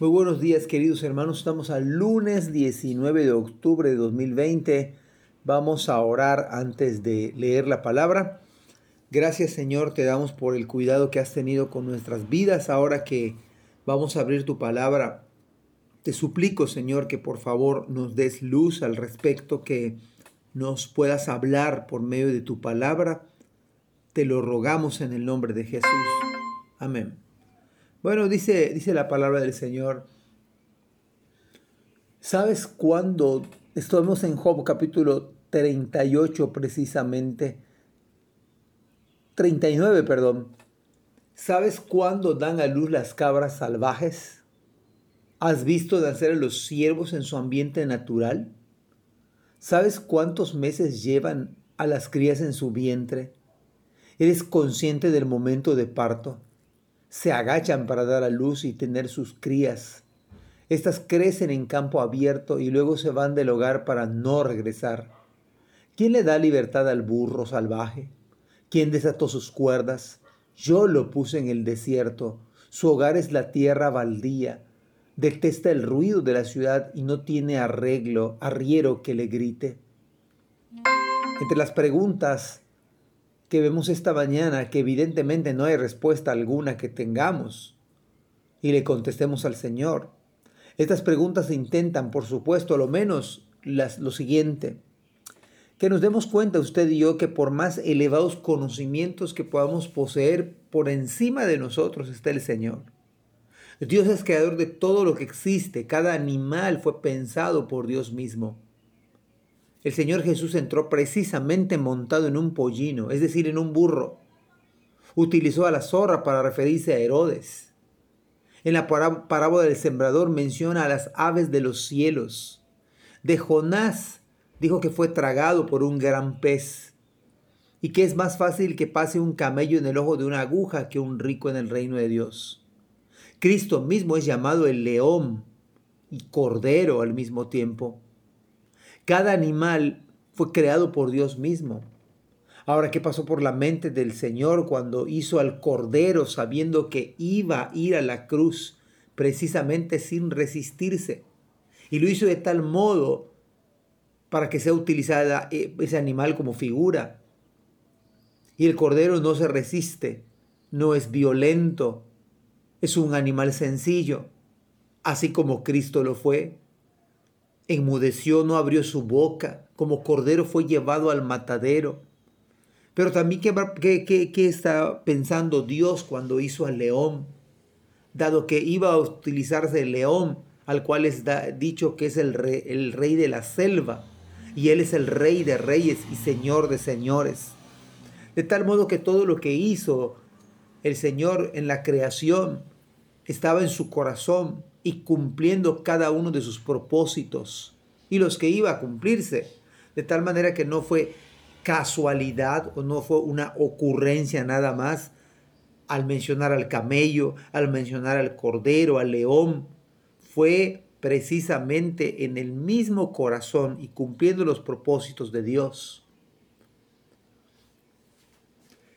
Muy buenos días queridos hermanos, estamos al lunes 19 de octubre de 2020. Vamos a orar antes de leer la palabra. Gracias Señor, te damos por el cuidado que has tenido con nuestras vidas ahora que vamos a abrir tu palabra. Te suplico Señor que por favor nos des luz al respecto, que nos puedas hablar por medio de tu palabra. Te lo rogamos en el nombre de Jesús. Amén. Bueno, dice, dice la palabra del Señor. ¿Sabes cuándo? Estamos en Job capítulo 38 precisamente. 39, perdón. ¿Sabes cuándo dan a luz las cabras salvajes? ¿Has visto nacer a los ciervos en su ambiente natural? ¿Sabes cuántos meses llevan a las crías en su vientre? ¿Eres consciente del momento de parto? Se agachan para dar a luz y tener sus crías. Estas crecen en campo abierto y luego se van del hogar para no regresar. ¿Quién le da libertad al burro salvaje? ¿Quién desató sus cuerdas? Yo lo puse en el desierto. Su hogar es la tierra baldía. Detesta el ruido de la ciudad y no tiene arreglo, arriero que le grite. Entre las preguntas que vemos esta mañana que evidentemente no hay respuesta alguna que tengamos y le contestemos al Señor. Estas preguntas intentan, por supuesto, a lo menos las, lo siguiente, que nos demos cuenta usted y yo que por más elevados conocimientos que podamos poseer, por encima de nosotros está el Señor. Dios es creador de todo lo que existe, cada animal fue pensado por Dios mismo. El Señor Jesús entró precisamente montado en un pollino, es decir, en un burro. Utilizó a la zorra para referirse a Herodes. En la parábola del sembrador menciona a las aves de los cielos. De Jonás dijo que fue tragado por un gran pez y que es más fácil que pase un camello en el ojo de una aguja que un rico en el reino de Dios. Cristo mismo es llamado el león y cordero al mismo tiempo. Cada animal fue creado por Dios mismo. Ahora, ¿qué pasó por la mente del Señor cuando hizo al Cordero sabiendo que iba a ir a la cruz precisamente sin resistirse? Y lo hizo de tal modo para que sea utilizada eh, ese animal como figura. Y el Cordero no se resiste, no es violento, es un animal sencillo, así como Cristo lo fue enmudeció, no abrió su boca, como cordero fue llevado al matadero. Pero también, ¿qué, está pensando Dios cuando hizo al león? Dado que iba a utilizarse el león, al cual es dicho que es el el rey de la selva, y él es el rey de reyes y señor de señores. De tal modo que todo lo que hizo el Señor en la creación estaba en su corazón, y cumpliendo cada uno de sus propósitos y los que iba a cumplirse. De tal manera que no fue casualidad o no fue una ocurrencia nada más al mencionar al camello, al mencionar al cordero, al león. Fue precisamente en el mismo corazón y cumpliendo los propósitos de Dios.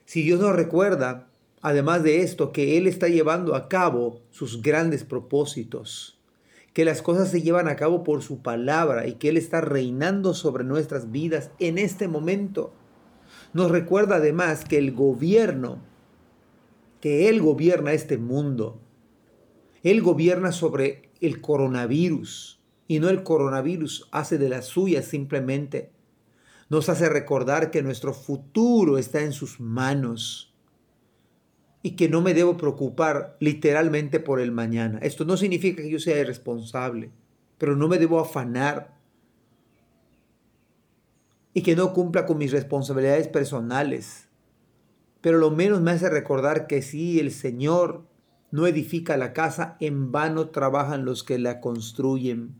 Si Dios nos recuerda además de esto, que Él está llevando a cabo sus grandes propósitos, que las cosas se llevan a cabo por su palabra y que Él está reinando sobre nuestras vidas en este momento. Nos recuerda además que el gobierno, que Él gobierna este mundo, Él gobierna sobre el coronavirus y no el coronavirus hace de la suya simplemente. Nos hace recordar que nuestro futuro está en sus manos y que no me debo preocupar literalmente por el mañana. Esto no significa que yo sea irresponsable, pero no me debo afanar y que no cumpla con mis responsabilidades personales. Pero lo menos me hace recordar que si el Señor no edifica la casa, en vano trabajan los que la construyen.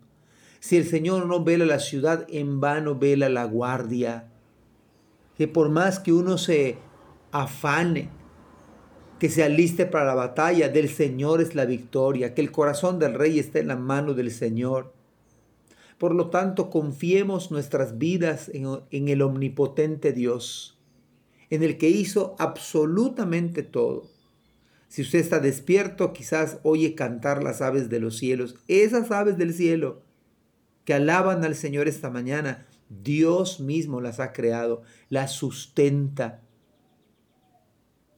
Si el Señor no vela la ciudad, en vano vela la guardia. Que por más que uno se afane, que se aliste para la batalla, del Señor es la victoria, que el corazón del rey esté en la mano del Señor. Por lo tanto, confiemos nuestras vidas en, en, el omnipotente Dios, en el que hizo absolutamente todo. Si usted está despierto, quizás oye cantar las aves de los cielos. Esas aves del cielo que alaban al Señor esta mañana, Dios mismo las ha creado, las sustenta.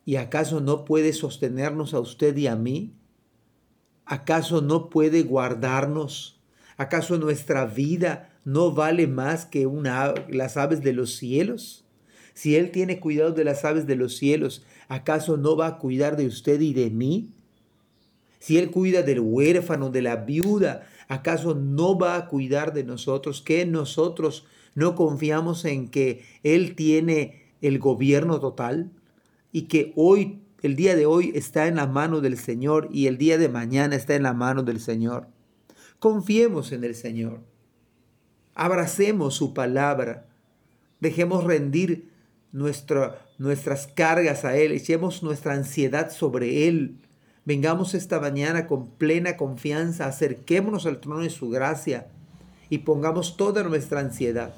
¿Y acaso no puede sostenernos a usted y a mí? ¿Acaso no puede guardarnos? ¿Acaso nuestra vida no vale más que una, las aves de los cielos? Si Él tiene cuidado de las aves de los cielos, ¿acaso no va a cuidar de usted y de mí? Si Él cuida del huérfano, de la viuda, ¿acaso no va a cuidar de nosotros? ¿Que nosotros no confiamos en que Él tiene el gobierno total? Y que hoy, el día de hoy, está en la mano del Señor y el día de mañana está en la mano del Señor. Confiemos en el Señor. Abracemos su palabra. Dejemos rendir nuestras cargas a Él, echemos nuestra ansiedad sobre Él. Vengamos esta mañana con plena confianza, acerquémonos al trono de su gracia y pongamos toda nuestra ansiedad.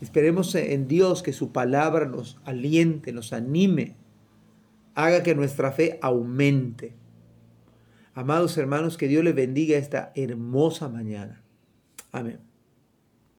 Esperemos en Dios que su palabra nos aliente, nos anime, haga que nuestra fe aumente. Amados hermanos, que Dios les bendiga esta hermosa mañana. Amén.